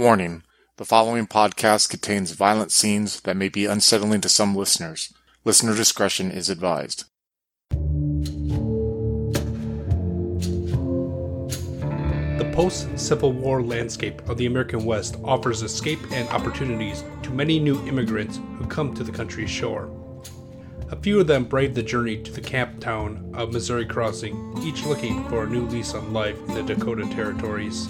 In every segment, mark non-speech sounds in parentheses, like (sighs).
Warning the following podcast contains violent scenes that may be unsettling to some listeners. Listener discretion is advised. The post Civil War landscape of the American West offers escape and opportunities to many new immigrants who come to the country's shore. A few of them brave the journey to the camp town of Missouri Crossing, each looking for a new lease on life in the Dakota Territories.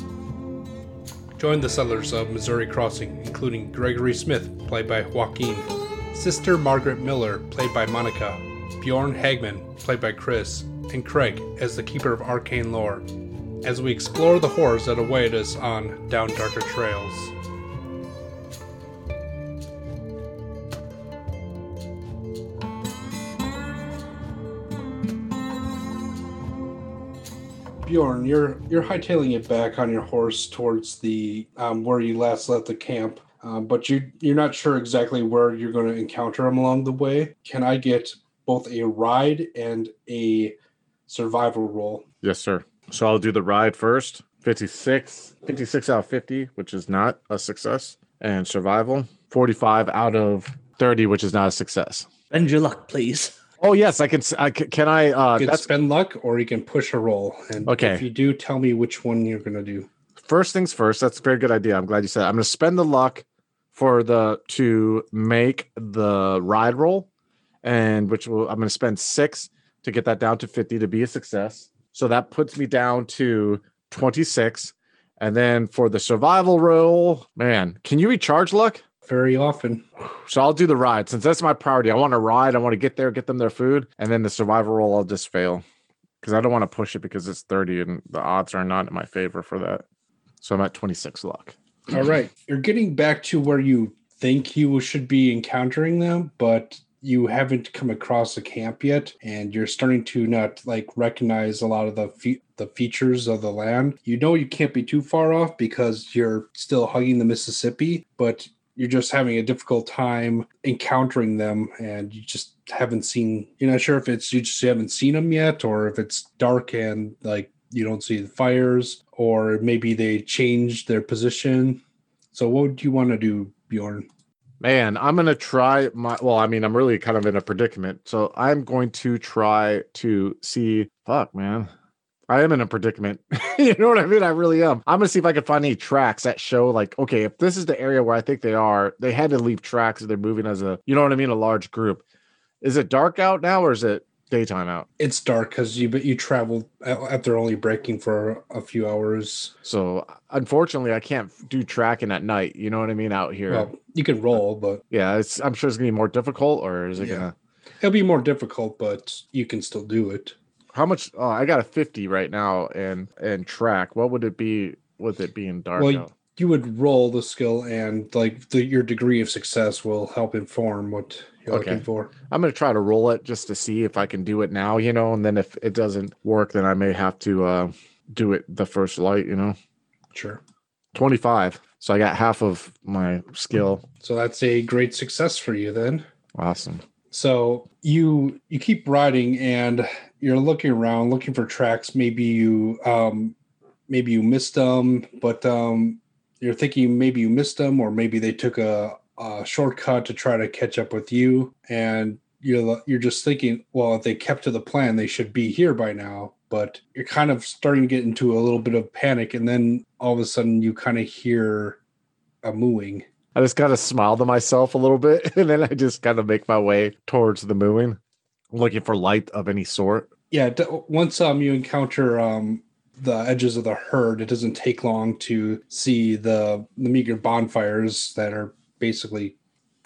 Join the settlers of Missouri Crossing, including Gregory Smith, played by Joaquin, Sister Margaret Miller, played by Monica, Bjorn Hagman, played by Chris, and Craig as the Keeper of Arcane Lore, as we explore the horrors that await us on Down Darker Trails. Bjorn, you're you're hightailing it back on your horse towards the um, where you last left the camp, um, but you you're not sure exactly where you're going to encounter them along the way. Can I get both a ride and a survival roll? Yes, sir. So I'll do the ride first. 56, 56 out of 50, which is not a success, and survival 45 out of 30, which is not a success. Bend your luck, please. Oh yes, I can. I can, can I? Uh, You can spend luck, or you can push a roll. And Okay. if you do, tell me which one you're going to do. first things first. That's a very good idea. I'm glad you said. That. I'm going to spend the luck for the to make the ride roll, and which will I'm going to spend six to get that down to 50 to be a success. So that puts me down to 26, and then for the survival roll, man, can you recharge luck? Very often. So I'll do the ride since that's my priority. I want to ride. I want to get there, get them their food, and then the survival roll I'll just fail because I don't want to push it because it's 30 and the odds are not in my favor for that. So I'm at 26 luck. All right. You're getting back to where you think you should be encountering them, but you haven't come across a camp yet, and you're starting to not like recognize a lot of the fe- the features of the land. You know you can't be too far off because you're still hugging the Mississippi, but you're just having a difficult time encountering them, and you just haven't seen. You're not sure if it's you just haven't seen them yet, or if it's dark and like you don't see the fires, or maybe they changed their position. So what would you want to do, Bjorn? Man, I'm gonna try my well, I mean, I'm really kind of in a predicament. So I'm going to try to see fuck, man. I am in a predicament. (laughs) you know what I mean? I really am. I'm gonna see if I can find any tracks that show like, okay, if this is the area where I think they are, they had to leave tracks if they're moving as a you know what I mean, a large group. Is it dark out now or is it daytime out? It's dark because you but you traveled after only breaking for a few hours. So unfortunately I can't do tracking at night. You know what I mean? Out here. Well, you can roll, but yeah, it's I'm sure it's gonna be more difficult, or is it Yeah. gonna it'll be more difficult. But you can still do it. How much? Oh, I got a fifty right now, and and track. What would it be with it being dark Well, out? You would roll the skill, and like the, your degree of success will help inform what you're Okay. looking for. I'm gonna try to roll it just to see if I can do it now, you know, and then if it doesn't work, then I may have to uh do it the first light, you know. Sure. Twenty five. So I got half of my skill. So that's a great success for you then. Awesome. So you you keep riding and you're looking around looking for tracks. Maybe you um maybe you missed them, but um you're thinking maybe you missed them or maybe they took a, a shortcut to try to catch up with you and you're you're just thinking, well, if they kept to the plan, they should be here by now. But you're kind of starting to get into a little bit of panic, and then all of a sudden you kind of hear a mooing. I just kind of smile to myself a little bit, (laughs) and then I just kind of make my way towards the mooing, looking for light of any sort. Yeah, once um you encounter um the edges of the herd, it doesn't take long to see the the meager bonfires that are basically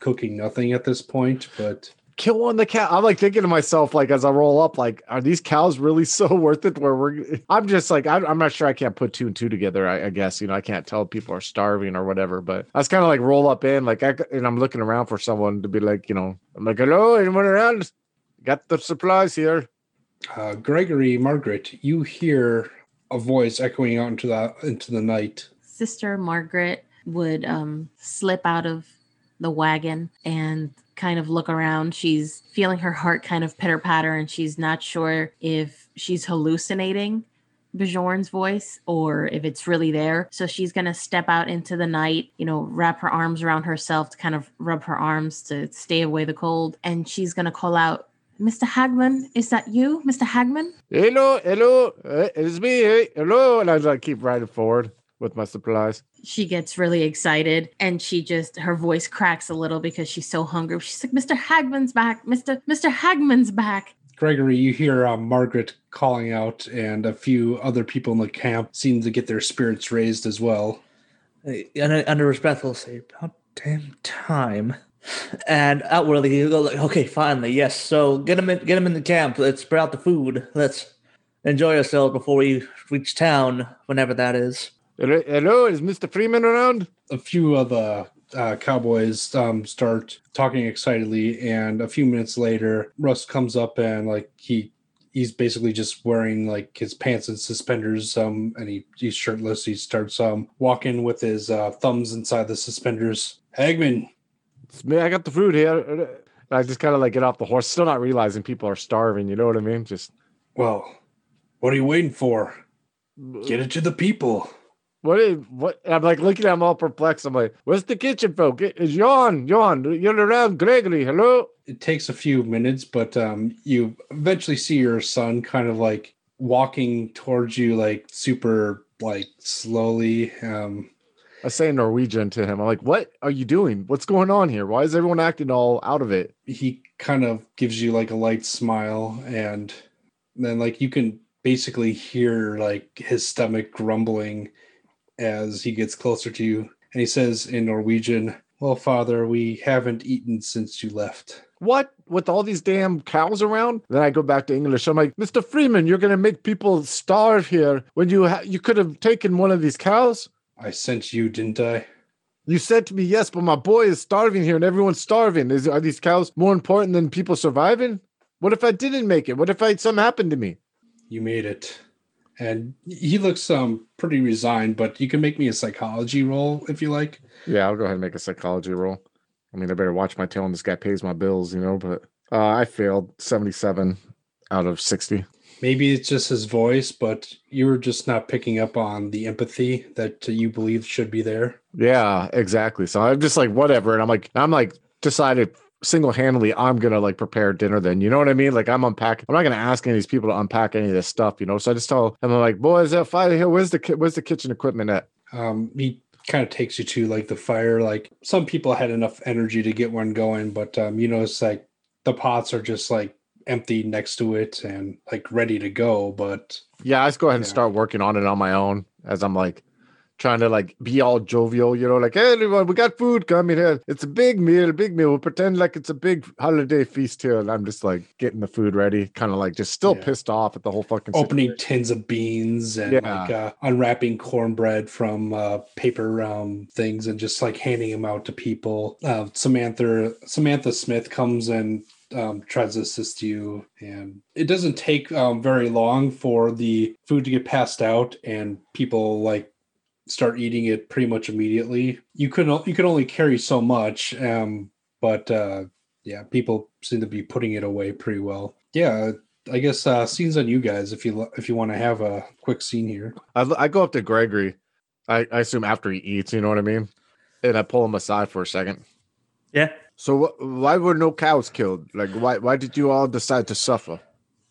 cooking nothing at this point. But kill one the cow. I'm like thinking to myself, like as I roll up, like, are these cows really (laughs) so worth it? Where we're, I'm just like, I'm, I'm not sure. I can't put two and two together. I, I guess you know, I can't tell people are starving or whatever. But I was kind of like roll up in, like, I, and I'm looking around for someone to be like, you know, I'm like, hello, anyone around? Got the supplies here. Uh, Gregory, Margaret, you hear a voice echoing out into the into the night. Sister Margaret would um, slip out of the wagon and kind of look around. She's feeling her heart kind of pitter patter, and she's not sure if she's hallucinating Bjorn's voice or if it's really there. So she's going to step out into the night, you know, wrap her arms around herself to kind of rub her arms to stay away the cold. And she's going to call out, Mr. Hagman, is that you, Mr. Hagman? Hello, hello, uh, it's me. Hey, hello, and I like keep riding forward with my supplies. She gets really excited and she just her voice cracks a little because she's so hungry. She's like, Mr. Hagman's back, Mr. Mr. Hagman's back. Gregory, you hear uh, Margaret calling out, and a few other people in the camp seem to get their spirits raised as well. And under his breath, he'll say, "About damn time." And outwardly, he'll go like, "Okay, finally, yes. So get him in, get him in the camp. Let's spread out the food. Let's enjoy ourselves before we reach town, whenever that is." Hello, hello, is Mr. Freeman around? A few of the uh, cowboys um, start talking excitedly, and a few minutes later, Russ comes up and like he he's basically just wearing like his pants and suspenders, um, and he he's shirtless. He starts um walking with his uh, thumbs inside the suspenders. Hagman, It's me. I got the food here. I just kind of like get off the horse, still not realizing people are starving. You know what I mean? Just well, what are you waiting for? Get it to the people. what? Is, what? I'm like looking at him all perplexed. I'm like, "Where's the kitchen folk? Is Yon? Yon? You're around, Gregory? Hello." it takes a few minutes, but um, you eventually see your son kind of like walking towards you, like super like slowly. Um, I say in Norwegian to him. I'm like, "What are you doing? What's going on here? Why is everyone acting all out of it?" he kind of gives you like a light smile, and then like you can basically hear like his stomach grumbling as he gets closer to you, and he says in Norwegian, "Well, father, we haven't eaten since you left." What? With all these damn cows around? Then I go back to English. I'm like, Mr. Freeman, you're gonna make people starve here when you ha- you could have taken one of these cows. I sent you, didn't I? You said to me, yes, but my boy is starving here and everyone's starving. Is are these cows more important than people surviving? What if I didn't make it? What if I something happened to me? You made it. And he looks um pretty resigned, but you can make me a psychology roll if you like. Yeah, I'll go ahead and make a psychology roll. I mean, I better watch my tail and this guy pays my bills, you know, but uh, I failed 77 out of 60. Maybe it's just his voice, but you were just not picking up on the empathy that you believe should be there. Yeah, exactly. So I'm just like, whatever. And I'm like, I'm like decided single handedly, I'm going to like prepare dinner then. You know what I mean? Like I'm unpacking. I'm not going to ask any of these people to unpack any of this stuff, you know? So I just tell them, I'm like, boys, that fire here, where's the, ki- where's the kitchen equipment at? Um, he kind of takes you to like the fire. Like some people had enough energy to get one going, but um, you know, it's like the pots are just like empty next to it and like ready to go. But Yeah, I just go ahead and start working on it on my own as I'm like trying to like be all jovial, you know, like, hey, everyone, we got food coming here. It's a big meal, big meal. We'll pretend like it's a big holiday feast here. And I'm just like getting the food ready, kind of like just still Yeah. pissed off at the whole fucking opening situation. tins of beans and Yeah. like uh, unwrapping cornbread from uh, paper um, things and just like handing them out to people. Uh, Samantha Samantha Smith comes and um, tries to assist you, and it doesn't take um, very long for the food to get passed out and people like start eating it pretty much immediately. You can you could only carry so much, um, but uh, yeah, people seem to be putting it away pretty well. Yeah, I guess uh, scenes on you guys if you if you want to have a quick scene here. I, I go up to Gregory, I, I assume after he eats, you know what I mean? And I pull him aside for a second. Yeah. So wh- why were no cows killed? Like, why why did you all decide to suffer?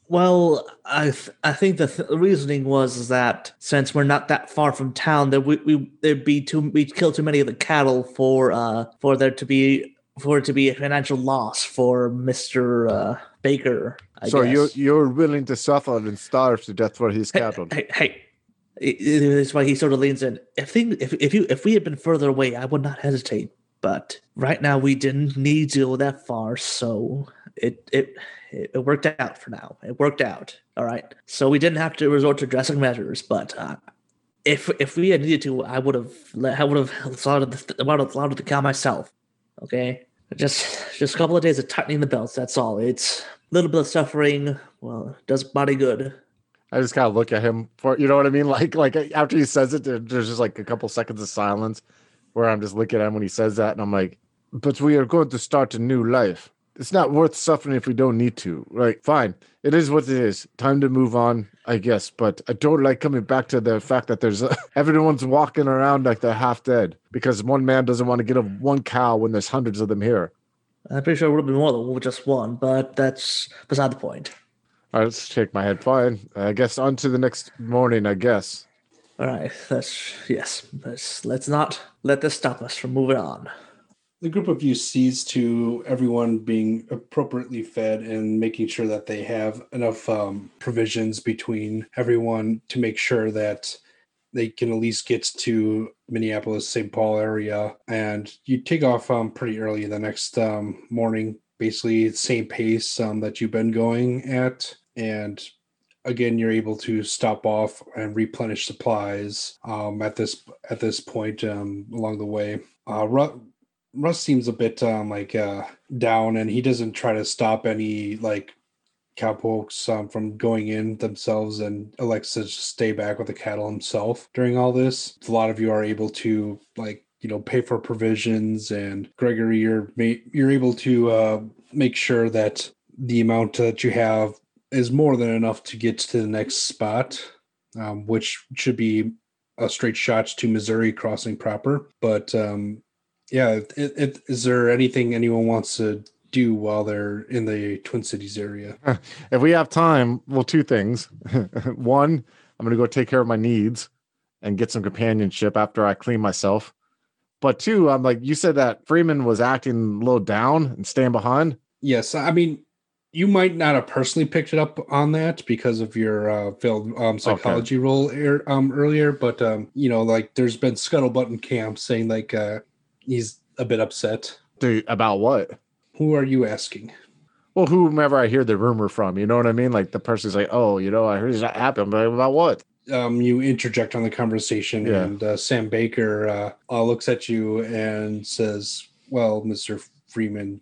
Well, I th- I think the, th- the reasoning was that since we're not that far from town, that we, we there'd be too we'd kill too many of the cattle for uh for there to be for it to be a financial loss for Mister uh, Baker. I so you're you're willing to suffer and starve to death for his hey, cattle? hey, hey. That's why he sort of leans in. If thing, if if you if we had been further away, I would not hesitate. But right now, we didn't need to go that far, so it it it worked out for now. It worked out. All right. So we didn't have to resort to drastic measures, but uh, if if we had needed to, I would have I would have slaughtered the slaughtered the cow myself. Okay. Just just a couple of days of tightening the belts. That's all. It's a little bit of suffering. Well, does body good. I just kind of look at him for you know what I mean. (laughs) Like like after he says it, there's just like a couple seconds of silence where I'm just looking at him when he says that, and I'm like, "But we are going to start a new life." it's not worth suffering if we don't need to. Right? Fine. It is what it is. Time to move on, I guess. But I don't like coming back to the fact that there's (laughs) everyone's walking around like they're half dead because one man doesn't want to get a one cow when there's hundreds of them here. I'm pretty sure it would have been more than just one, but that's beside the point. All right, let's shake my head. Fine. I guess on to the next morning, I guess. All right, let's yes, let's let's not let this stop us from moving on. The group of you sees to everyone being appropriately fed and making sure that they have enough um, provisions between everyone to make sure that they can at least get to Minneapolis, St. Paul area. And you take off um, pretty early the next um, morning, basically same pace um, that you've been going at. And again, you're able to stop off and replenish supplies um, at this at this point um, along the way. Uh, Russ seems a bit um, like uh, down, and he doesn't try to stop any like cowpokes um, from going in themselves, and elects to stay back with the cattle himself during all this. A lot of you are able to like you know pay for provisions, and Gregory, you're you're able to uh, make sure that the amount that you have is more than enough to get to the next spot, um, which should be a straight shot to Missouri crossing proper. But um, yeah, it, it, is there anything anyone wants to do while they're in the Twin Cities area? (laughs) If we have time, well, two things. (laughs) One, I'm going to go take care of my needs and get some companionship after I clean myself. But two, I'm like, you said that Freeman was acting a little down and staying behind. Yes. I mean, you might not have personally picked it up on that because of your uh, failed um, psychology okay. role er, um, earlier, but um, you know, like there's been scuttlebutt in camp saying like uh, he's a bit upset. Dude, about what? Who are you asking? Well, whomever I hear the rumor from, you know what I mean? Like the person's like, "Oh, you know, I heard that happened, but about what?" Um, you interject on the conversation, yeah. and uh, Sam Baker uh, uh, looks at you and says, "Well, Mister Freeman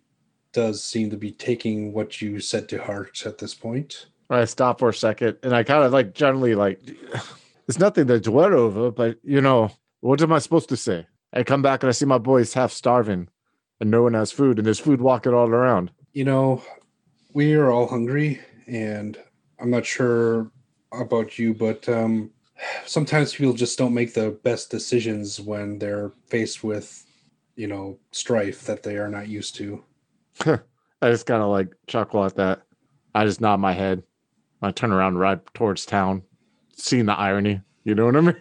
does seem to be taking what you said to heart at this point." I stop for a second, and I kind of like generally like, (sighs) it's nothing to dwell over, but you know, what am I supposed to say? I come back and I see my boys half starving and no one has food and there's food walking all around. You know, we are all hungry and I'm not sure about you, but um, (sighs) sometimes people just don't make the best decisions when they're faced with, you know, strife that they are not used to. (laughs) I just kind of like chuckle at that. I just nod my head. I turn around ride towards town, seeing the irony. You know what I (laughs) mean?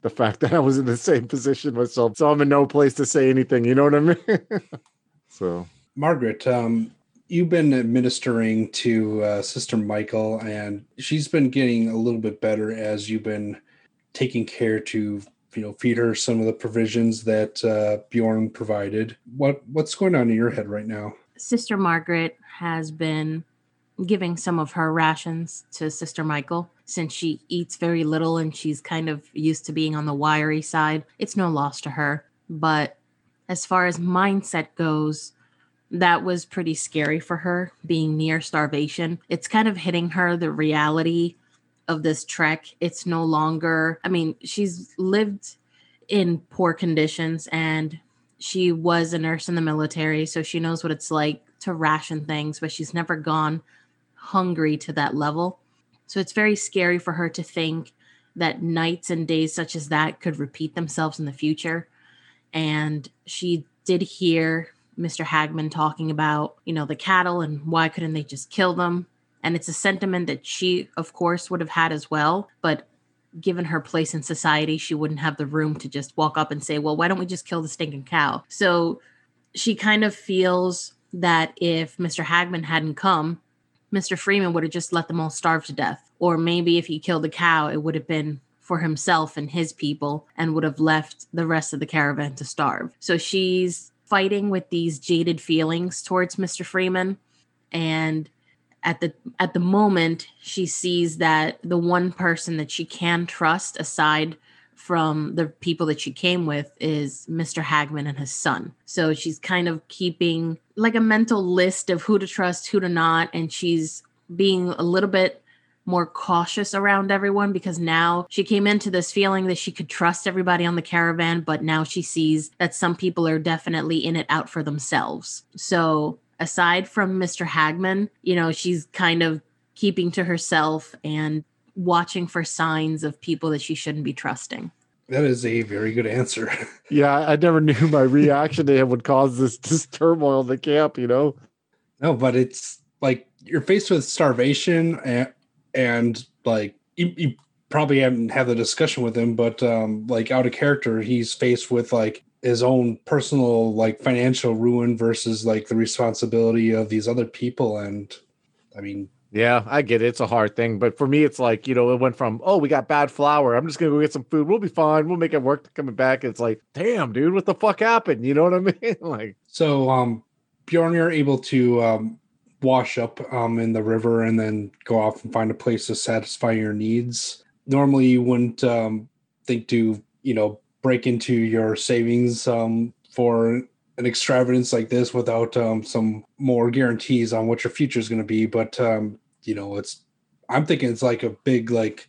the fact that I was in the same position myself, so I'm in no place to say anything. You know what I mean? (laughs) so, Margaret, um, you've been administering to uh, Sister Michael, and she's been getting a little bit better as you've been taking care to you know her some of the provisions that uh, Bjorn provided. What what's going on in your head right now? Sister Margaret has been giving some of her rations to Sister Michael since she eats very little and she's kind of used to being on the wiry side. It's no loss to her. But as far as mindset goes, that was pretty scary for her being near starvation. It's kind of hitting her the reality of this trek. It's no longer, I mean, she's lived in poor conditions and she was a nurse in the military, so she knows what it's like to ration things, but she's never gone hungry to that level. So it's very scary for her to think that nights and days such as that could repeat themselves in the future. And she did hear Mr. Hagman talking about, you know, the cattle and why couldn't they just kill them? And it's a sentiment that she, of course, would have had as well. But given her place in society, she wouldn't have the room to just walk up and say, well, why don't we just kill the stinking cow? So she kind of feels that if Mr. Hagman hadn't come, Mr. Freeman would have just let them all starve to death. Or maybe if he killed the cow, it would have been for himself and his people and would have left the rest of the caravan to starve. So she's fighting with these jaded feelings towards Mr. Freeman and at the at the moment she sees that the one person that she can trust aside from the people that she came with is Mr. Hagman and his son. So she's kind of keeping like a mental list of who to trust, who to not, and she's being a little bit more cautious around everyone because now she came into this feeling that she could trust everybody on the caravan, but now she sees that some people are definitely in it out for themselves. So aside from Mr. Hagman, you know, she's kind of keeping to herself and watching for signs of people that she shouldn't be trusting. That is a very good answer. (laughs) Yeah, I never knew my reaction to him would cause this, this turmoil in the camp, you know? No, but it's like you're faced with starvation and, and like you, you probably haven't had the discussion with him, but um, like out of character, he's faced with like his own personal like financial ruin versus like the responsibility of these other people. And I mean, Yeah, I get it. It's a hard thing. But for me, it's like, you know, it went from, oh, we got bad flour. I'm just going to go get some food. We'll be fine. We'll make it work coming back. It's like, damn, dude, what the fuck happened? You know what I (laughs) mean? like, So um Bjorn, you're able to um wash up um in the river and then go off and find a place to satisfy your needs. Normally you wouldn't um think to, you know, break into your savings um for an extravagance like this without um some more guarantees on what your future is going to be, but um you know, it's I'm thinking it's like a big like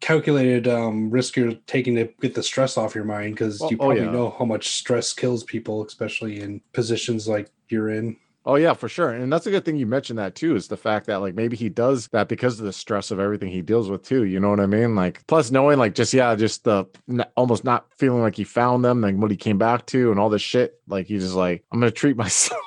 calculated um risk you're taking to get the stress off your mind because Oh- you oh, probably yeah. know how much stress kills people especially in positions like you're in oh, yeah, for sure. And that's a good thing you mentioned that too, is the fact that like maybe he does that because of the stress of everything he deals with too. You know what I mean? Like, plus knowing like just, yeah, just the n- almost not feeling like he found them, like what he came back to and all this shit. Like, he's just like, I'm to treat (laughs) myself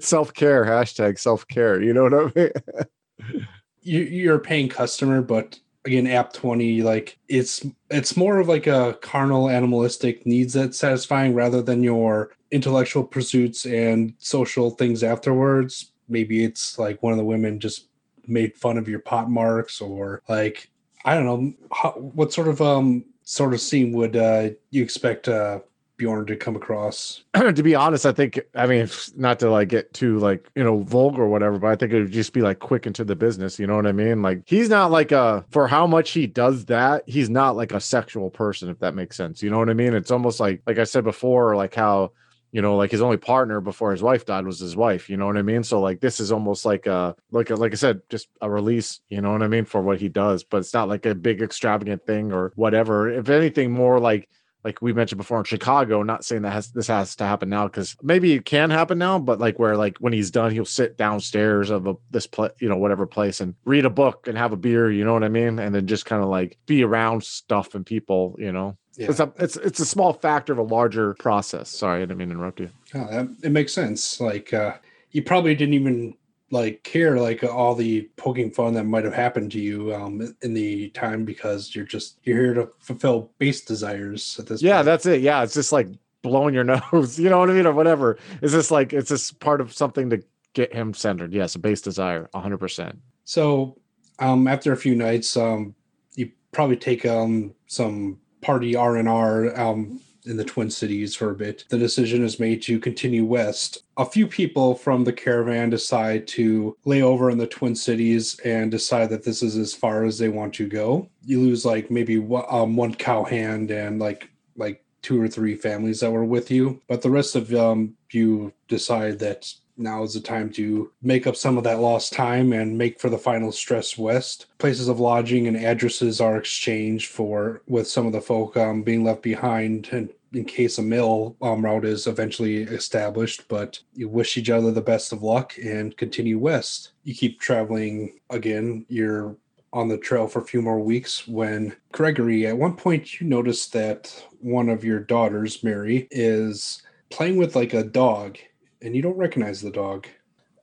self care, hashtag self care. You know what I mean? you, you're a paying customer but again app 20 like it's it's more of like a carnal animalistic needs that satisfying rather than your intellectual pursuits and social things afterwards. Maybe it's like one of the women just made fun of your pot marks or like i don't know how, what sort of um sort of scene would uh you expect uh bjorn to come across (clears throat) to be honest, I think I mean (laughs) not to like get too like you know vulgar or whatever, but I think it would just be like quick into the business. You know what I mean? Like he's not like a for how much he does that, he's not like a sexual person, if that makes sense. You know what I mean? It's almost like like I said before, like how you know like his only partner before his wife died was his wife. You know what I mean? So like this is almost like a like a, like I said, just a release. You know what I mean for what he does, but it's not like a big extravagant thing or whatever. If anything, more like like we mentioned before in Chicago, not saying that has this has to happen now because maybe it can happen now, but like where like when he's done, he'll sit downstairs of a this place, you know, whatever place and read a book and have a beer, you know what I mean? And then just kind of like be around stuff and people, you know. yeah It's a it's it's a small factor of a larger process. Sorry, I didn't mean to interrupt you. Oh, that, it makes sense. Like uh, you probably didn't even like care like all the poking fun that might have happened to you um, in the time because you're just you're here to fulfill base desires at this. Yeah, point. that's it. Yeah, it's just like blowing your (laughs) nose, you know what I mean, or whatever. It's just like it's just part of something to get him centered. Yes, a base desire, hundred percent. so. Um, after a few nights, um, you probably take um some party R and R um in the Twin Cities for a bit. The decision is made to continue west. A few people from the caravan decide to lay over in the Twin Cities and decide that this is as far as they want to go. You lose like maybe um, one cowhand and like like two or three families that were with you, but the rest of um you decide that now is the time to make up some of that lost time and make for the final stress west. Places of lodging and addresses are exchanged for with some of the folk um, being left behind and in case a mill um, route is eventually established, but you wish each other the best of luck and continue west. You keep traveling again. You're on the trail for a few more weeks when Gregory, at one point, you notice that one of your daughters, Mary, is playing with like a dog and you don't recognize the dog.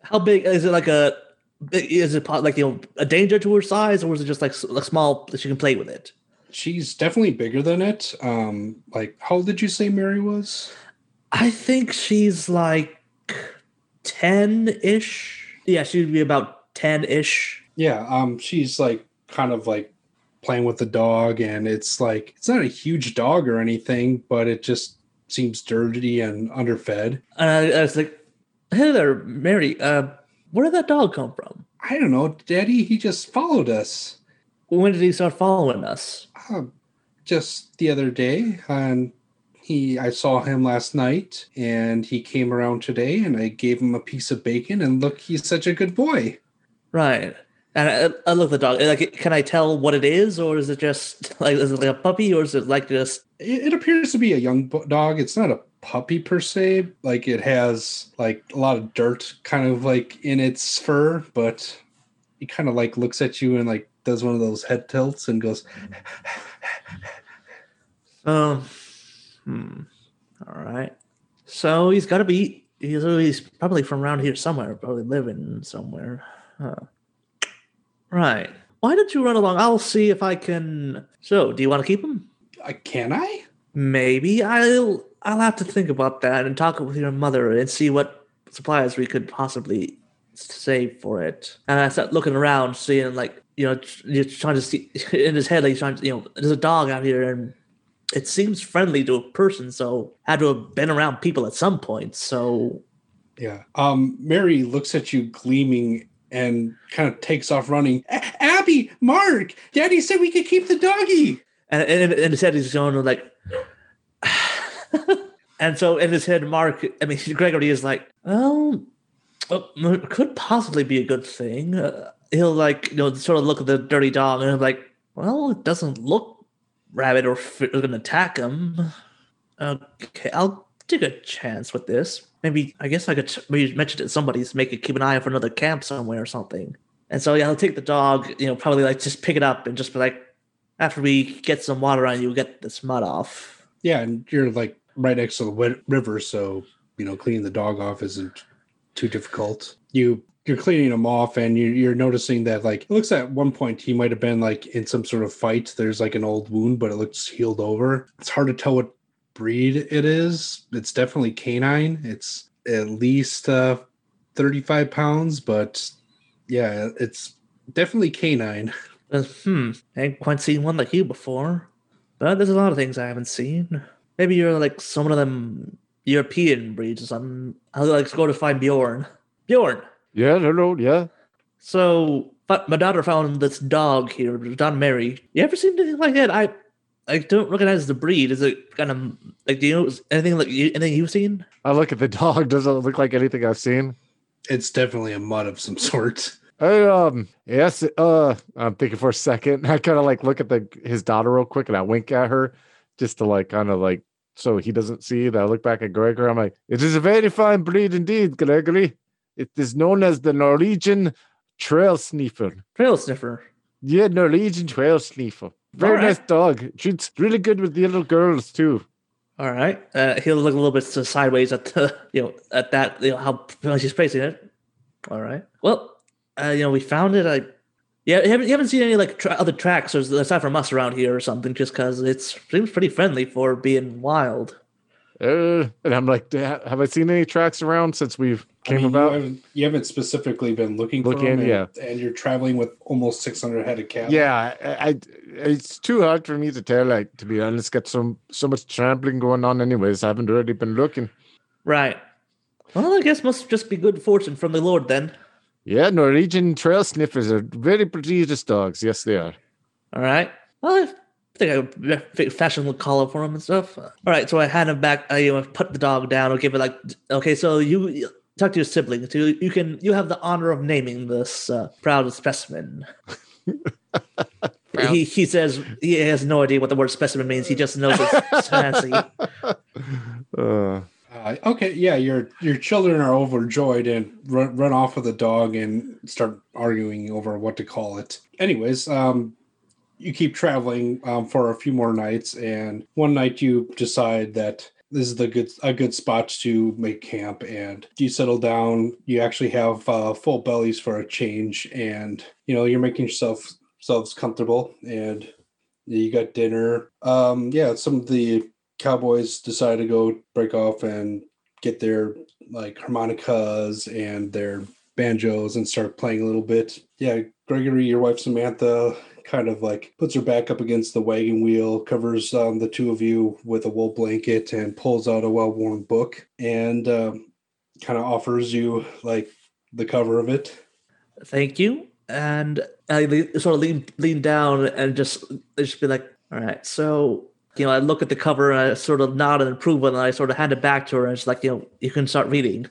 How big is it? Like a is it like you know a danger to her size, or is it just like a small that she can play with it? She's definitely bigger than it. Um, like how old did you say Mary was? I think she's like ten ish. Yeah, she'd be about ten ish. Yeah, um, she's like kind of like playing with the dog, and it's like it's not a huge dog or anything, but it just seems dirty and underfed. And I, I was like, "Hey there, Mary. Uh, where did that dog come from? I don't know, Daddy. He just followed us When did he start following us?" uh, just the other day, and he I saw him last night, and he came around today, and I gave him a piece of bacon, and look, he's such a good boy. Right. And I, I look at the dog. Like, can I tell what it is, or is it just (laughs) like is it like a puppy, or is it like just It, it appears to be a young dog. It's not a puppy per se. Like it has like a lot of dirt kind of like in its fur, but he kind of like looks at you and like does one of those head tilts and goes, Um, hmm. All right. So he's got to be. He's, he's probably from around here somewhere. Probably living somewhere. Huh. Right. Why don't you run along? I'll see if I can. So, do you want to keep him? "I "Can I?" Maybe I'll. I'll have to think about that and talk with your mother and see what supplies we could possibly save for it. And I start looking around, seeing like you know, you're trying to see (laughs) in his head, like he's trying to, you know, there's a dog out here and it seems friendly to a person, so had to have been around people at some point. So Yeah. Um, Mary looks at you gleaming and kind of takes off running. Abby, Mark, Daddy said we could keep the doggy. and and in his head he's going like (laughs) and so in his head mark i mean (laughs) gregory is like well well, could possibly be a good thing uh, he'll like you know sort of look at the dirty dog and be like well it doesn't look rabid or f- gonna attack him okay i'll take a chance with this maybe i guess i could maybe mention it to somebody to make it keep an eye out for another camp somewhere or something and so yeah i'll take the dog you know probably like just pick it up and just be like after we get some water on you, get this mud off. Yeah, and you're like right next to the river, so you know cleaning the dog off isn't too difficult. You you're cleaning him off, and you, you're noticing that like it looks at one point he might have been like in some sort of fight. There's like an old wound, but it looks healed over. It's hard to tell what breed it is. It's definitely canine. It's at least uh, 35 pounds, but yeah, it's definitely canine. (laughs) Uh, hmm, I ain't quite seen one like you before. But there's a lot of things I haven't seen. Maybe you're like some of them European breeds or something. I'll like go to find Bjorn. Bjorn. Yeah, hello, yeah. So, but my daughter found this dog here, Don Mary. You ever seen anything like that? I, I don't recognize the breed. Is it kind of like do you know anything like you, anything you've seen? I look at the dog. (laughs) Does it look like anything I've seen? It's definitely a mutt of some sort. I, um, yes, uh, I'm thinking for a second. (laughs) I kind of like look at the his daughter real quick and I wink at her just to like kind of like so he doesn't see that I look back at Gregory. I'm like, it is a very fine breed indeed, Gregory. It is known as the Norwegian trail sniffer. Trail sniffer. Yeah, Norwegian trail sniffer. Very Alright. nice dog. She's really good with the little girls too. All right. Uh, he'll look a little bit sideways at the, (laughs) you know, at that, you know, how how she's facing it. All right. Well, uh, you know, we found it. I, yeah, you haven't, you haven't seen any like tra- other tracks or aside from us around here or something, just because it seems pretty friendly for being wild. Uh, and I'm like, have I seen any tracks around since we've I came mean, about? You haven't, you haven't specifically been looking, for Looking, them, and, yeah. and you're traveling with almost 600 head of cattle. Yeah, I, I it's too hard for me to tell. Like to be honest, got some so much trampling going on. Anyways, I haven't really been looking. Right. Well, I guess must just be good fortune from the Lord then. Yeah, Norwegian trail sniffers are very prodigious dogs. Yes, they are. All right. Well, I think I would fashion would collar for him and stuff. All right. So I hand him back. I you know, put the dog down. I'll give it like, okay. So you you talk to your sibling. So you can you have the honor of naming this uh, proud specimen. (laughs) he he says he has no idea what the word specimen means. He just knows it's (laughs) fancy. Uh, Uh, okay, yeah, your your children are overjoyed and run, run off with the dog and start arguing over what to call it. Anyways, um, you keep traveling um, for a few more nights, and one night you decide that this is the good a good spot to make camp, and you settle down. You actually have uh, full bellies for a change, and you know you're making yourself yourselves comfortable, and you got dinner. Um, yeah, some of the cowboys decide to go break off and get their like harmonicas and their banjos and start playing a little bit. Yeah, Gregory, your wife Samantha, kind of like puts her back up against the wagon wheel, covers um, the two of you with a wool blanket, and pulls out a well-worn book and um, kind of offers you like the cover of it. Thank you. And I le- sort of lean lean down and just just be like, all right. So you know, I look at the cover and I sort of nod in approval, and I sort of hand it back to her, and she's like, you know, you can start reading.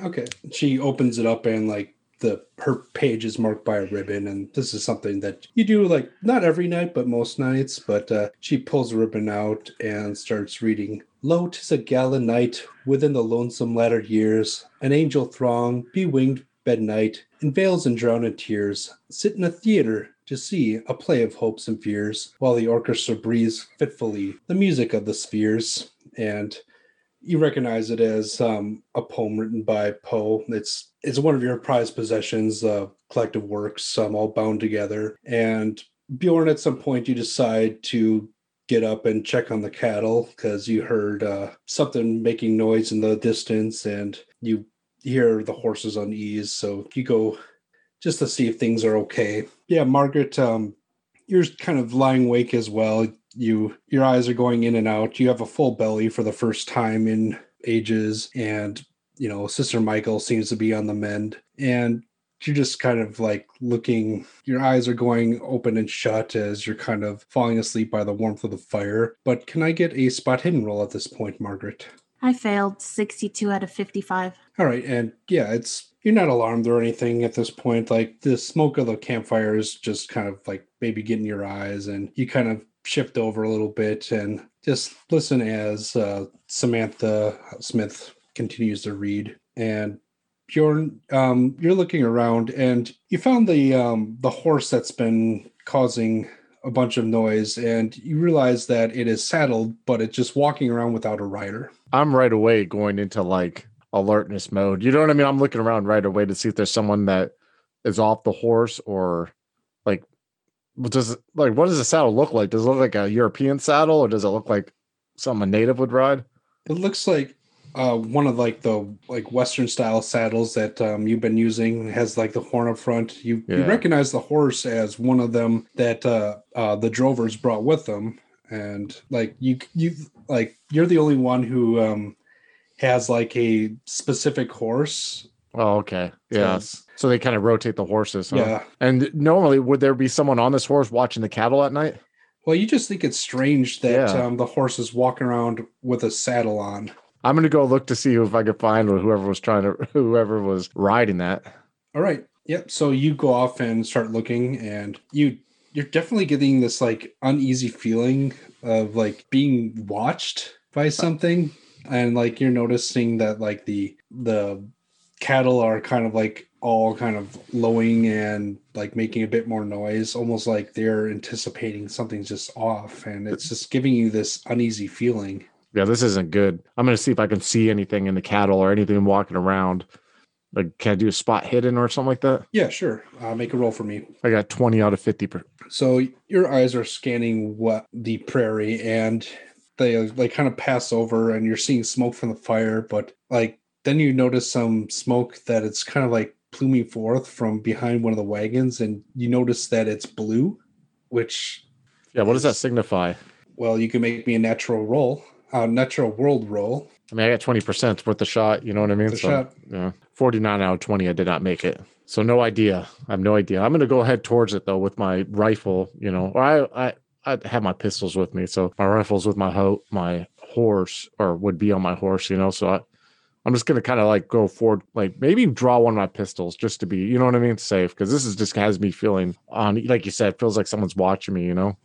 Okay. She opens it up and like the her page is marked by a ribbon and this is something that you do like not every night but most nights but uh she pulls the ribbon out and starts reading lo tis a gala night within the lonesome latter years. An angel throng, bewinged bedight, in veils and drowned in tears, sit in a theater to see a play of hopes and fears, while the orchestra breathes fitfully the music of the spheres. And you recognize it as um, a poem written by Poe. It's it's one of your prized possessions, uh, collective works, um, all bound together. And Bjorn, at some point, you decide to get up and check on the cattle because you heard uh, something making noise in the distance, and you hear the horses unease. So you go just to see if things are okay. Yeah, Margaret, um, you're kind of lying awake as well. You your eyes are going in and out. You have a full belly for the first time in ages, and you know Sister Michael seems to be on the mend, and you're just kind of like looking your eyes are going open and shut as you're kind of falling asleep by the warmth of the fire but can i get a spot hidden roll at this point margaret I failed 62 out of 55. all right and yeah it's you're not alarmed or anything at this point like the smoke of the campfire is just kind of like maybe getting your eyes and you kind of shift over a little bit and just listen as uh, samantha smith continues to read and Bjorn, um, you're looking around and you found the um, the horse that's been causing a bunch of noise, and you realize that it is saddled, but it's just walking around without a rider. I'm right away going into like alertness mode. You know what I mean? I'm looking around right away to see if there's someone that is off the horse or like does it like what does the saddle look like? Does it look like a European saddle or does it look like something a native would ride? It looks like uh, one of like the like Western style saddles that um, you've been using has like the horn up front. You you recognize the horse as one of them that uh, uh, the drovers brought with them, and like you you like you're the only one who um, has like a specific horse. Oh, okay. Yeah. So- So they kind of rotate the horses. Huh? Yeah. And normally, would there be someone on this horse watching the cattle at night? Well, you just think it's strange that Yeah. um, the horse is walking around with a saddle on. I'm gonna go look to see if I could find whoever was trying to, (laughs) whoever was riding that. All right. Yep. So you go off and start looking, and you you're definitely getting this like uneasy feeling of like being watched by something, and like you're noticing that like the the cattle are kind of like all kind of lowing and like making a bit more noise, almost like they're anticipating something's just off, and it's just giving you this uneasy feeling. Yeah, this isn't good. I'm gonna see if I can see anything in the cattle or anything walking around. Like, can I do a spot hidden or something like that? Yeah, sure. Uh, make a roll for me. I got 20 out of 50. Per- So your eyes are scanning what the prairie and they like kind of pass over and you're seeing smoke from the fire, but like then you notice some smoke that it's kind of like pluming forth from behind one of the wagons and you notice that it's blue, which yeah, what does that signify? well, you can make me a natural roll, a natural world roll. I mean, I got 20% worth the shot. You know what I mean? It's a shot. Yeah. 49 out of 20, I did not make it. So no idea. I have no idea. I'm going to go ahead towards it though with my rifle, you know, or I, I, I have my pistols with me. So my rifle's with my ho- my horse or would be on my horse, you know, so I, I'm just going to kind of like go forward, like maybe draw one of my pistols just to be, you know what I mean? Safe. Cause this is just has me feeling on, like you said, feels like someone's watching me, you know?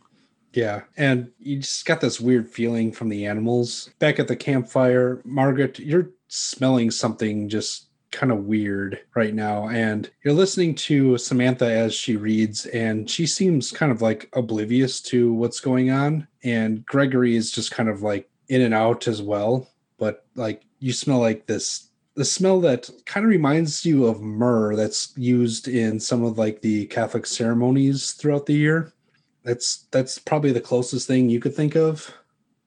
Yeah, and you just got this weird feeling from the animals. Back at the campfire, Margaret, you're smelling something just kind of weird right now. And you're listening to Samantha as she reads, and she seems kind of like oblivious to what's going on. And Gregory is just kind of like in and out as well. But like you smell like this the smell that kind of reminds you of myrrh that's used in some of like the Catholic ceremonies throughout the year that's that's probably the closest thing you could think of.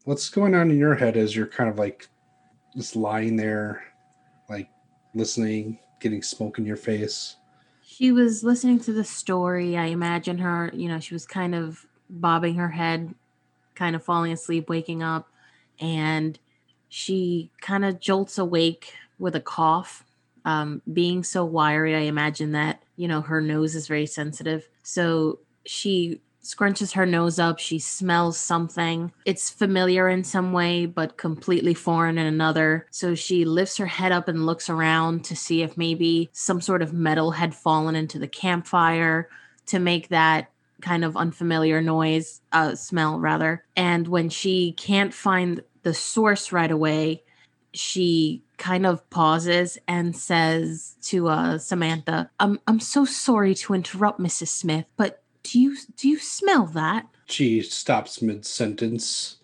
What's going on in your head as you're kind of like just lying there, like listening, getting smoke in your face? She was listening to the story. I imagine her, you know, she was kind of bobbing her head, kind of falling asleep, waking up, and she kind of jolts awake with a cough. Um, being so wiry, I imagine that, you know, her nose is very sensitive. So she scrunches her nose up. She smells something. It's familiar in some way, but completely foreign in another. So she lifts her head up and looks around to see if maybe some sort of metal had fallen into the campfire to make that kind of unfamiliar noise, uh, smell rather. And when she can't find the source right away, she kind of pauses and says to uh, Samantha, "I'm I'm so sorry to interrupt, Mrs. Smith, but do you do you smell that?" She stops mid sentence.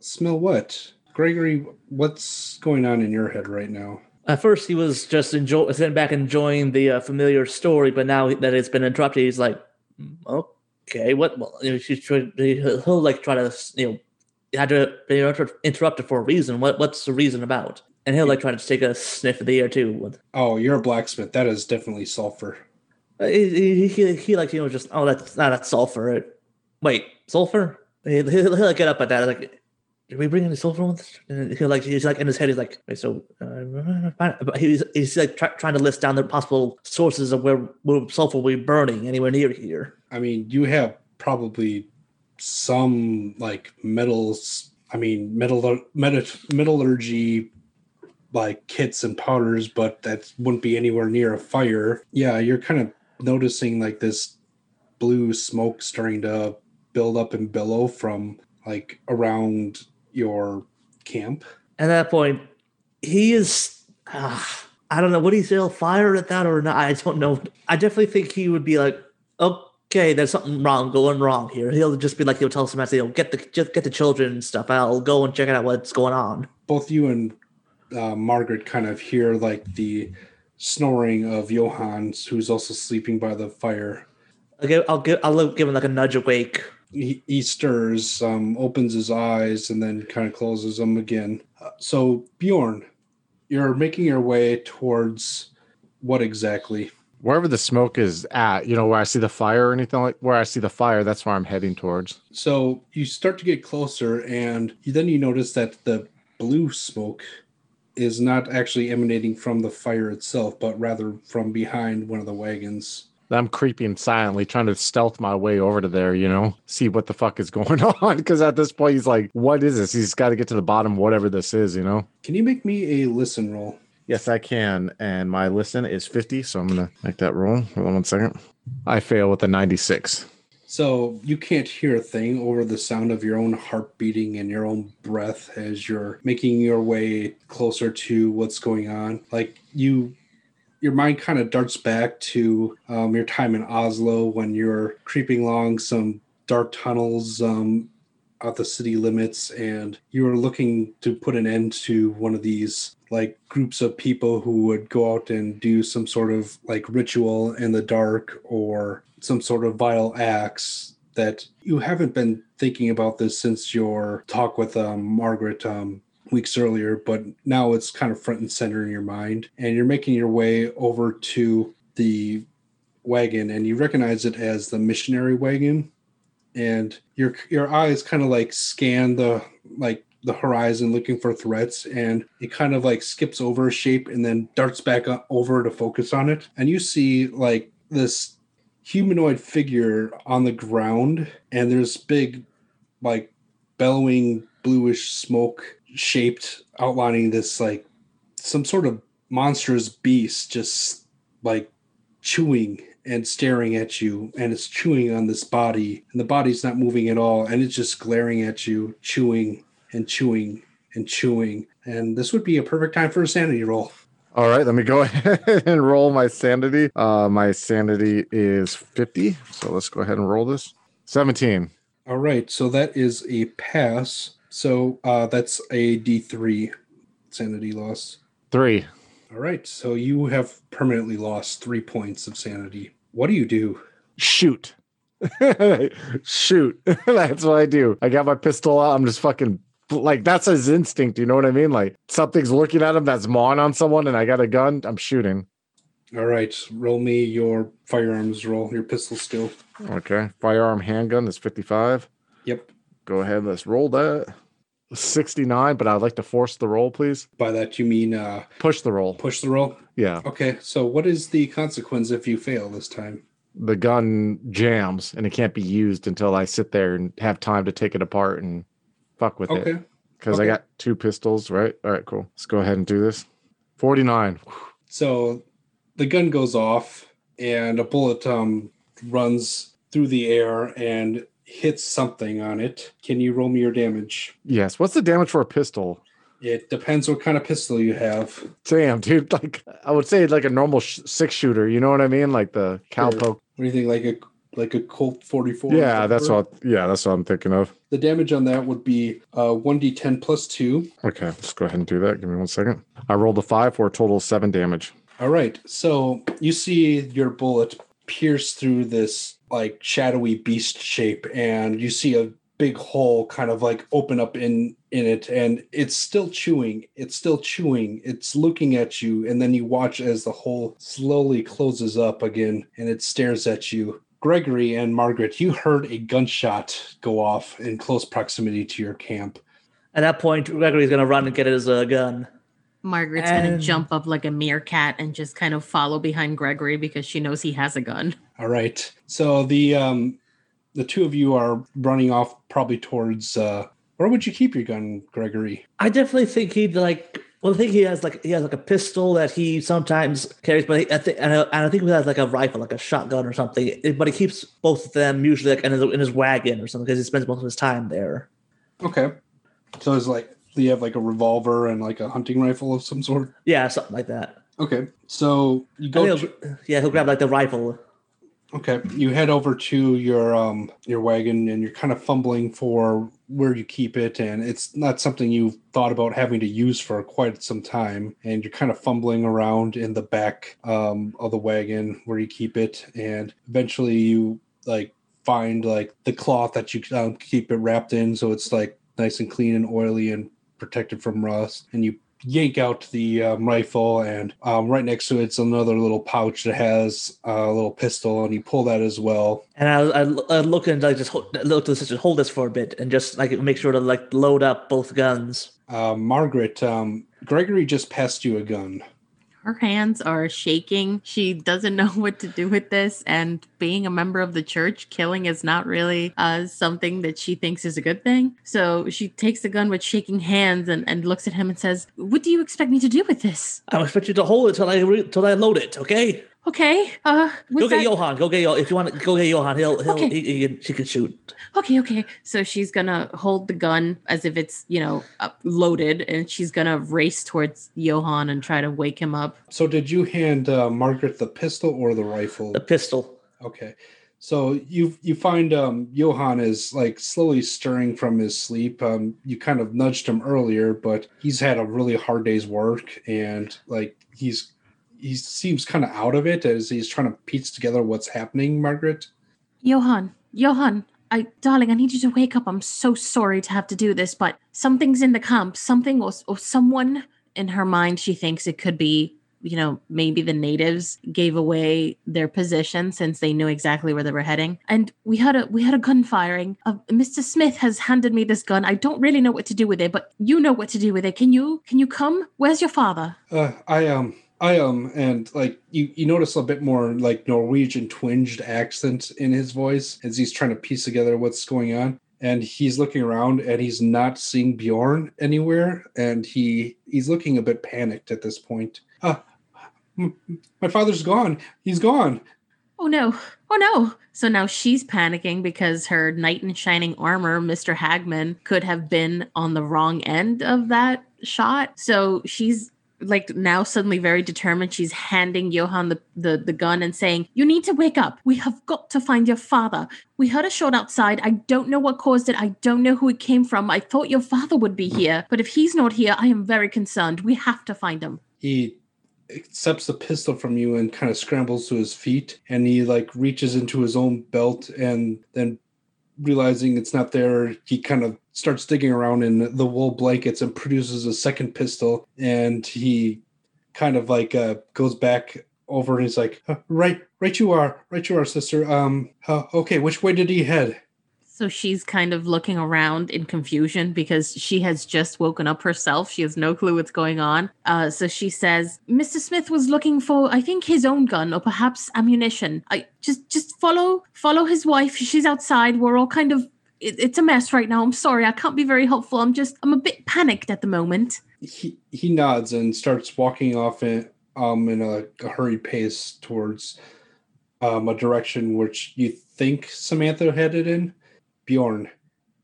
Smell what? Gregory, what's going on in your head right now? At first, he was just enjoy sitting back enjoying the uh, familiar story, but now that it's been interrupted, he's like, "Mm, "Okay, what?" Well, you know, she's trying. He'll, he'll like try to, you know, you had to be interrupted for a reason. What What's the reason about? And he'll like try to take a sniff of the air too. Oh, you're a blacksmith. That is definitely sulfur. Uh, He, he, he, he like you know just oh that's not that's sulfur. It- Wait, sulfur? He'll, he'll like get up at that like. Did we bring any sulfur us? And he'll like he's like in his head he's like wait so uh, he's he's like try, trying to list down the possible sources of where, where sulfur will be burning anywhere near here. I mean, you have probably some like metals. I mean, metal, meta, metallurgy like kits and powders, but that wouldn't be anywhere near a fire. Yeah, you're kind of noticing like this blue smoke starting to build up and billow from like around your camp. At that point, he is. Uh, I don't know. Would he still fire at that or not? I don't know. I definitely think he would be like, okay, there's something wrong going wrong here. He'll just be like, he'll tell you know, get the just get the children and stuff. I'll go and check out what's going on. Both you and uh, Margaret kind of hear like the snoring of Johan, who's also sleeping by the fire. I'll give, I'll give, I'll give him like a nudge awake. he, he stirs, um, opens his eyes, and then kind of closes them again. Uh, so Bjorn, you're making your way towards what exactly? Wherever the smoke is at, you know, where I see the fire or anything like where I see the fire, that's where I'm heading towards. So you start to get closer, and then you notice that the blue smoke is not actually emanating from the fire itself, but rather from behind one of the wagons. I'm creeping silently, trying to stealth my way over to there, you know, see what the fuck is (laughs) going on. Because at this point, he's like, what is this? He's got to get to the bottom, whatever this is, you know? Can you make me a listen roll? Yes, I can. And my listen is 50. So I'm going to make that roll. Hold on one second. I fail with a 96. So you can't hear a thing over the sound of your own heart beating and your own breath as you're making your way closer to what's going on. Like you, your mind kind of darts back to um, your time in Oslo when you're creeping along some dark tunnels um, out the city limits, and you were looking to put an end to one of these like groups of people who would go out and do some sort of like ritual in the dark or some sort of vile acts that you haven't been thinking about this since your talk with um, Margaret um, weeks earlier, but now it's kind of front and center in your mind. And you're making your way over to the wagon and you recognize it as the missionary wagon. And your your eyes kind of like scan the like the horizon looking for threats and it kind of like skips over a shape and then darts back over to focus on it. And you see like this humanoid figure on the ground and there's big like bellowing bluish smoke shaped outlining this like some sort of monstrous beast just like chewing and staring at you and it's chewing on this body and the body's not moving at all and it's just glaring at you chewing and chewing and chewing and this would be a perfect time for a sanity roll All right, let me go (laughs) ahead and roll my sanity. Uh, my sanity is 50. So let's go ahead and roll this. 17. all right so that is a pass so uh that's a d3 sanity loss Three. all right so you have permanently lost three points of sanity what do you do Shoot. (laughs) Shoot. (laughs) that's what I do. I got my pistol out. I'm just fucking like that's his instinct. You know what I mean? Like something's looking at him that's mawing on someone, and I got a gun. I'm shooting. all right roll me your firearms roll your pistol skill Okay. Firearm handgun is 55. yep Go ahead. Let's roll that. 69, but I'd like to force the roll, please. by that you mean uh Push the roll. push the roll Yeah. okay so what is the consequence if you fail this time The gun jams and it can't be used until I sit there and have time to take it apart and fuck with it. okay Because I got two pistols, right? All right, cool. Let's go ahead and do this. 49. So the gun goes off and a bullet um, runs through the air and hit something on it. Can you roll me your damage? Yes. What's the damage for a pistol? It depends what kind of pistol you have. Damn, dude. Like I would say, like a normal sh- six shooter. You know what I mean? Like the cowpoke. What do you think? Like a like a Colt 44? Yeah, that's what. Yeah, that's what I'm thinking of. The damage on that would be uh, 1d10 plus 2. Okay, let's go ahead and do that. Give me one second. I rolled a five for a total of seven damage. All right. So you see your bullet pierce through this like shadowy beast shape, and you see a big hole kind of like open up in in it and it's still chewing it's still chewing it's looking at you and then you watch as the hole slowly closes up again and it stares at you gregory and margaret you heard a gunshot go off in close proximity to your camp At that point, Gregory's gonna run and get his uh, gun. Margaret's gonna jump up like a meerkat and just kind of follow behind Gregory because she knows he has a gun. all right so the um the two of you are running off probably towards uh where would you keep your gun gregory I definitely think he'd like. Well, I think he has like he has like a pistol that he sometimes carries, but he, I think and I, and I think he has like a rifle, like a shotgun or something. But he keeps both of them usually like in his, in his wagon or something because he spends most of his time there. Okay. So it's like you have like a revolver and like a hunting rifle of some sort? Yeah, something like that. Okay. So you go he'll- yeah, he'll grab like the rifle. Okay. You head over to your um your wagon and you're kind of fumbling for where you keep it and it's not something you've thought about having to use for quite some time and you're kind of fumbling around in the back um of the wagon where you keep it and eventually you like find like the cloth that you um, keep it wrapped in so it's like nice and clean and oily and protected from rust and you yank out the um, rifle and um, right next to it's another little pouch that has a little pistol and you pull that as well And I, I, I look and like just hold, look to the sister, hold this for a bit, and just like make sure to like load up both guns. uh, margaret um, gregory just passed you a gun Her hands are shaking. She doesn't (laughs) know what to do with this. And being a member of the church, killing is not really uh, something that she thinks is a good thing. So she takes the gun with shaking hands and, and looks at him and says, What do you expect me to do with this? I expect you to hold it till I re- till I load it. Okay. Okay. Uh, Go get that- Johan. Go get Johan. If you want to go get Johan, he'll he'll Okay. he, he can, she can shoot. okay, okay. So she's gonna hold the gun as if it's, you know, loaded, and she's gonna race towards Johan and try to wake him up. so did you hand uh, margaret the pistol or the rifle The pistol. Okay. So you you find um Johan is like slowly stirring from his sleep. Um you kind of nudged him earlier, but he's had a really hard day's work and like he's he seems kind of out of it as he's trying to piece together what's happening, Margaret. Johan, Johan, I, darling, I need you to wake up. I'm so sorry to have to do this, but something's in the camp. Something or, or someone in her mind, she thinks it could be, you know, maybe the natives gave away their position since they knew exactly where they were heading. And we had a we had a gun firing. Uh, Mr. Smith has handed me this gun. I don't really know what to do with it, but you know what to do with it. Can you can you come? Where's your father? Uh I um I um and like you you notice a bit more like Norwegian twinged accent in his voice as he's trying to piece together what's going on. And he's looking around and he's not seeing Bjorn anywhere, and he he's looking a bit panicked at this point. Uh, my father's gone. He's gone. Oh no. Oh no. So now she's panicking because her knight in shining armor, Mr. Hagman, could have been on the wrong end of that shot. So she's like now suddenly very determined. She's handing Johan the, the, the gun and saying, You need to wake up. We have got to find your father. We heard a shot outside. I don't know what caused it. I don't know who it came from. I thought your father would be here. But if he's not here, I am very concerned. We have to find him. He accepts the pistol from you and kind of scrambles to his feet, and he like reaches into his own belt, and then realizing it's not there, he kind of starts digging around in the wool blankets and produces a second pistol, and he kind of like uh, goes back over and he's like, "Uh, "Right, right, you are, right, you are, sister. Um, uh, okay, which way did he head?" So she's kind of looking around in confusion because she has just woken up herself. She has no clue what's going on. Uh, so she says, "Mr. Smith was looking for, I think, his own gun or perhaps ammunition. I just, just follow, follow his wife. She's outside. We're all kind of, it, it's a mess right now. I'm sorry, I can't be very helpful. I'm just, I'm a bit panicked at the moment." he he nods and starts walking off in um in a, a hurried pace towards um a direction which you think Samantha headed in. Bjorn,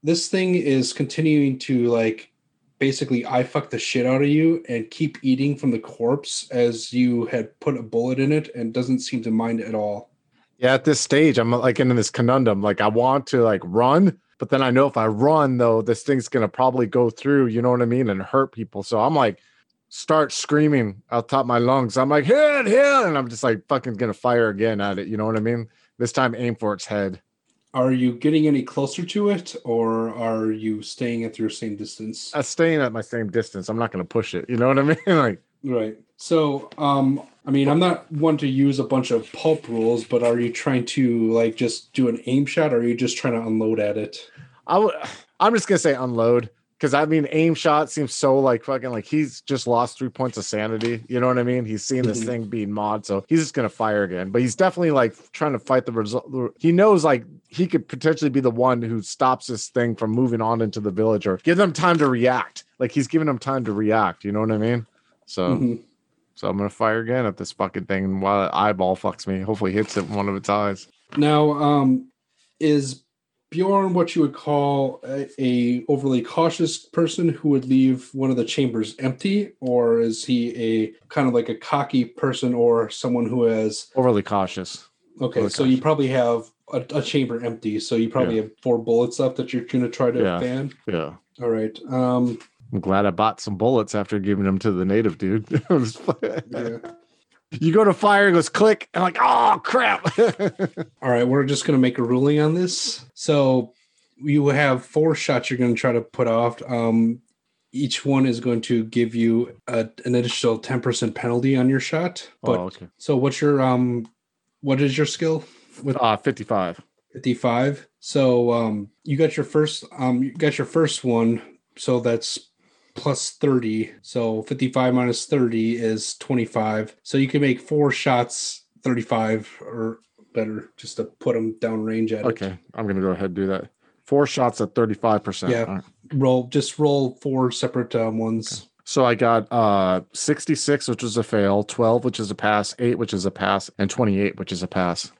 this thing is continuing to like basically I fuck the shit out of you and keep eating from the corpse as you had put a bullet in it and doesn't seem to mind at all. Yeah, at this stage, I'm like in this conundrum. Like I want to like run, but then I know if I run though, this thing's gonna probably go through, you know what I mean, and hurt people. So I'm like start screaming out top my lungs. I'm like, hit, hit, and I'm just like fucking gonna fire again at it. You know what I mean? This time aim for its head. Are you getting any closer to it or are you staying at your same distance? I'm staying at my same distance. I'm not gonna push it. You know what I mean? (laughs) like Right. So, um, I mean, I'm not one to use a bunch of pulp rules, but are you trying to like just do an aim shot, or are you just trying to unload at it? I would I'm just gonna say unload because I mean aim shot seems so like fucking like he's just lost three points of sanity. You know what I mean? He's seen this Mhm. thing being mod, so he's just gonna fire again. But he's definitely like trying to fight the result. He knows like he could potentially be the one who stops this thing from moving on into the village or give them time to react. Like he's giving them time to react. You know what I mean? So Mhm. So I'm gonna fire again at this fucking thing while it eyeball fucks me. Hopefully hits it in one of its eyes. Now, um, is Bjorn what you would call a, a overly cautious person who would leave one of the chambers empty, or is he a kind of like a cocky person or someone who has Overly cautious. okay? Overly So you probably have a, a chamber empty, so you probably Yeah. have four bullets left that you're going to try to Yeah. ban. Yeah. All right. Um, I'm glad I bought some bullets after giving them to the native dude. (laughs) Yeah. You go to fire, it goes click, and like, oh crap. (laughs) All right, we're just going to make a ruling on this. So you have four shots you're going to try to put off. Um, each one is going to give you a, an additional 10% penalty on your shot. But oh, okay. so what's your um what is your skill with Uh 55. 55? So um you got your first um you got your first one, so that's plus 30. So 55 minus 30 is 25. So you can make four shots 35 or better just to put them down range at it. Okay. I'm gonna go ahead and do that. Four shots at 35%. Yeah. Right. Roll just roll four separate um, ones. So I got uh 66, which is a fail, 12, which is a pass, 8, which is a pass, and 28, which is a pass.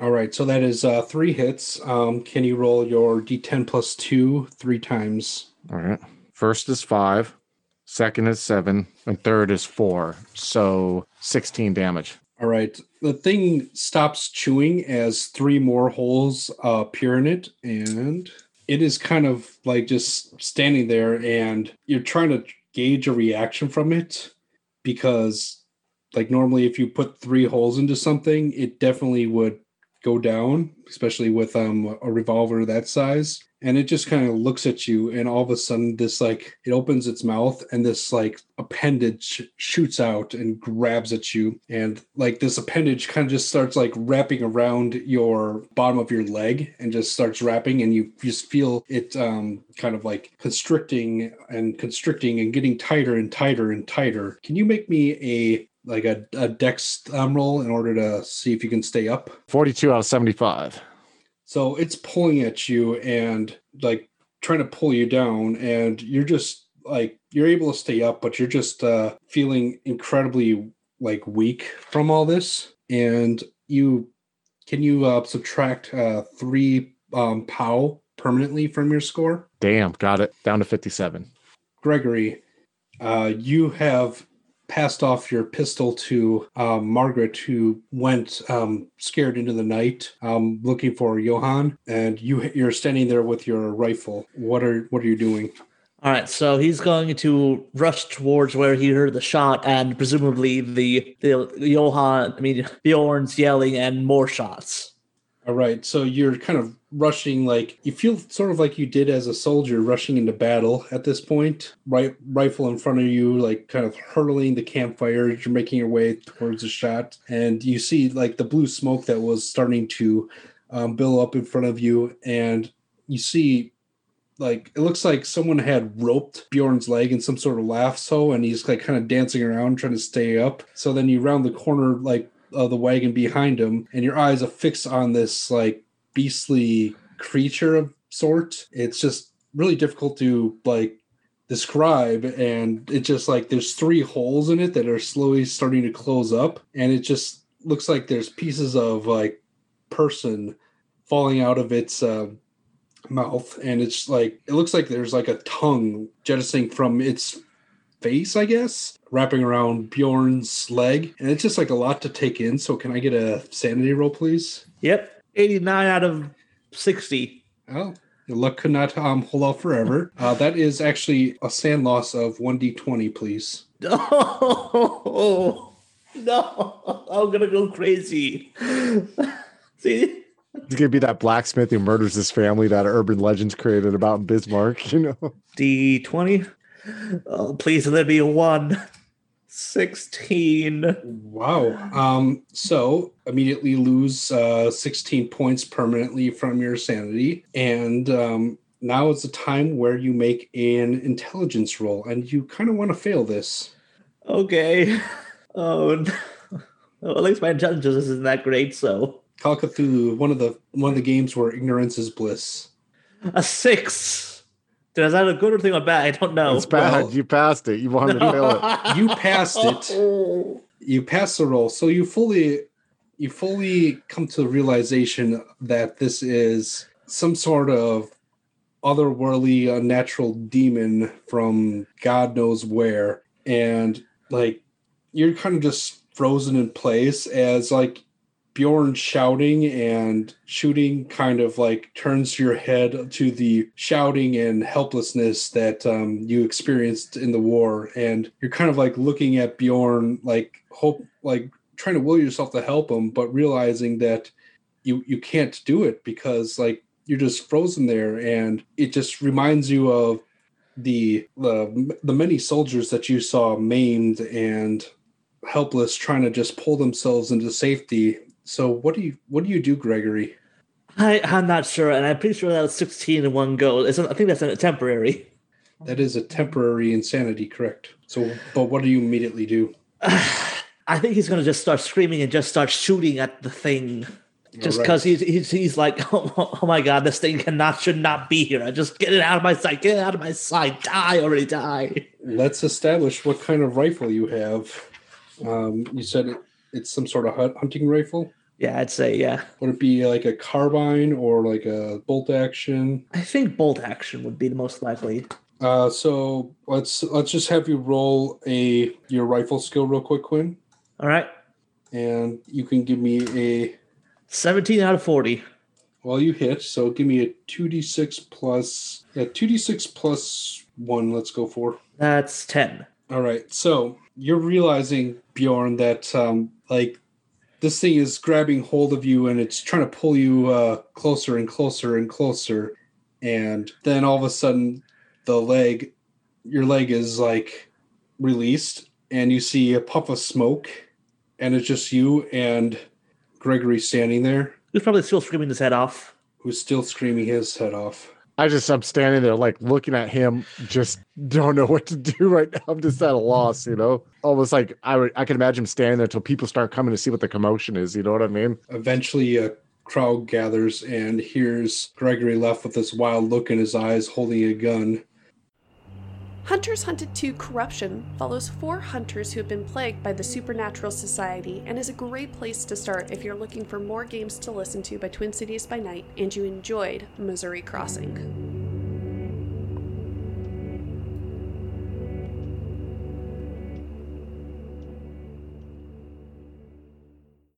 All right, so that is uh, three hits. Um, can you roll your d10 plus two three times? All right. First is five, second is seven, and third is four. So 16 damage. All right, the thing stops chewing as three more holes uh, appear in it, and it is kind of like just standing there, and you're trying to gauge a reaction from it because, like, normally if you put three holes into something, it definitely would go down, especially with um, a revolver that size. And it just kind of looks at you, and all of a sudden, this like it opens its mouth, and this like appendage shoots out and grabs at you, and like this appendage kind of just starts like wrapping around your bottom of your leg, and just starts wrapping, and you just feel it um, kind of like constricting and constricting and getting tighter and tighter and tighter. Can you make me a like a, a dex um, roll in order to see if you can stay up? 42 out of 75. So it's pulling at you and like trying to pull you down, and you're just like you're able to stay up, but you're just uh, feeling incredibly like weak from all this. And you can you uh, subtract uh, three um, POW permanently from your score? Damn, got it. Down to 57. Gregory, uh, you have passed off your pistol to um, Margaret, who went um, scared into the night, um, looking for Johan, and you you're standing there with your rifle. What are what are you doing? All right, so he's going to rush towards where he heard the shot, and presumably the the Johan, I mean Bjorn's yelling and more shots. All right, so you're kind of rushing, like you feel sort of like you did as a soldier, rushing into battle at this point. Right, rifle in front of you, like kind of hurtling the campfire. You're making your way towards the shot, and you see like the blue smoke that was starting to um, billow up in front of you, and you see like it looks like someone had roped Bjorn's leg in some sort of lasso, and he's like kind of dancing around trying to stay up. So then you round the corner like of the wagon behind him, and your eyes are fixed on this like beastly creature of sort. It's just really difficult to like describe, and it just like there's three holes in it that are slowly starting to close up, and it just looks like there's pieces of like person falling out of its uh, mouth, and it's like it looks like there's like a tongue jettisoning from its face, I guess, wrapping around Bjorn's leg, and it's just like a lot to take in. So, can I get a sanity roll, please? Yep, eighty nine out of sixty. Oh, your luck could not um, hold out forever. (laughs) Uh, that is actually a sand loss of one d20, please. (laughs) Oh no! I'm gonna go crazy. (laughs) See, It's gonna be that blacksmith who murders his family that urban legends created about Bismarck, you know. D twenty. Oh, please let me one. Sixteen. Wow. Um, so immediately lose uh, 16 points permanently from your sanity. And um, now is the time where you make an intelligence roll, and you kind of want to fail this. Okay. (laughs) Oh, no. (laughs) well, at least my intelligence isn't that great. So Call Cthulhu, one of the one of the games where ignorance is bliss. a six. Is that a good or thing or bad? I don't know. it's bad. well- you passed it. You wanted to fail it. (laughs) You passed it. Oh. You passed the roll, so you fully you fully come to the realization that this is some sort of otherworldly unnatural demon from God knows where. And like you're kind of just frozen in place as like Bjorn shouting and shooting kind of like turns your head to the shouting and helplessness that um, you experienced in the war, and you're kind of like looking at Bjorn, like hope, like trying to will yourself to help him, but realizing that you you can't do it because like you're just frozen there, and it just reminds you of the the the many soldiers that you saw maimed and helpless trying to just pull themselves into safety so what do you what do you do gregory I, I'm not sure, and I'm pretty sure that was 16 in one go. It's, I think that's a temporary. that is a temporary insanity correct so but what do you immediately do (sighs) I think he's going to just start screaming and just start shooting at the thing. Just because he's, he's he's like, (laughs) oh, oh my god, this thing cannot should not be here. I just get it out of my sight. Get it out of my sight. Die already. Die. let's establish what kind of rifle you have um, you said it, it's some sort of hunting rifle Yeah, I'd say yeah. would it be like a carbine or like a bolt action I think bolt action would be the most likely. uh, so let's let's just have you roll a your rifle skill real quick quinn All right, and you can give me a 17 out of 40. Well, you hit, so give me a 2d6 plus. Yeah, 2d6 plus 1, let's go for. That's 10. All right, so you're realizing, Bjorn, that, um, like, this thing is grabbing hold of you and it's trying to pull you uh, closer and closer and closer. And then all of a sudden, the leg, your leg is like released, and you see a puff of smoke, and it's just you and Gregory standing there. He's probably still screaming his head off. who's still screaming his head off. I just I'm standing there like looking at him, just don't know what to do (laughs) right now. I'm just at a loss, you know. Almost like I would I can imagine him standing there until people start coming to see what the commotion is. You know what I mean? Eventually, a crowd gathers and hears Gregory left with this wild look in his eyes, holding a gun. Hunters Hunted 2 Corruption follows four hunters who have been plagued by the Supernatural Society and is a great place to start if you're looking for more games to listen to by Twin Cities by Night and you enjoyed Missouri Crossing.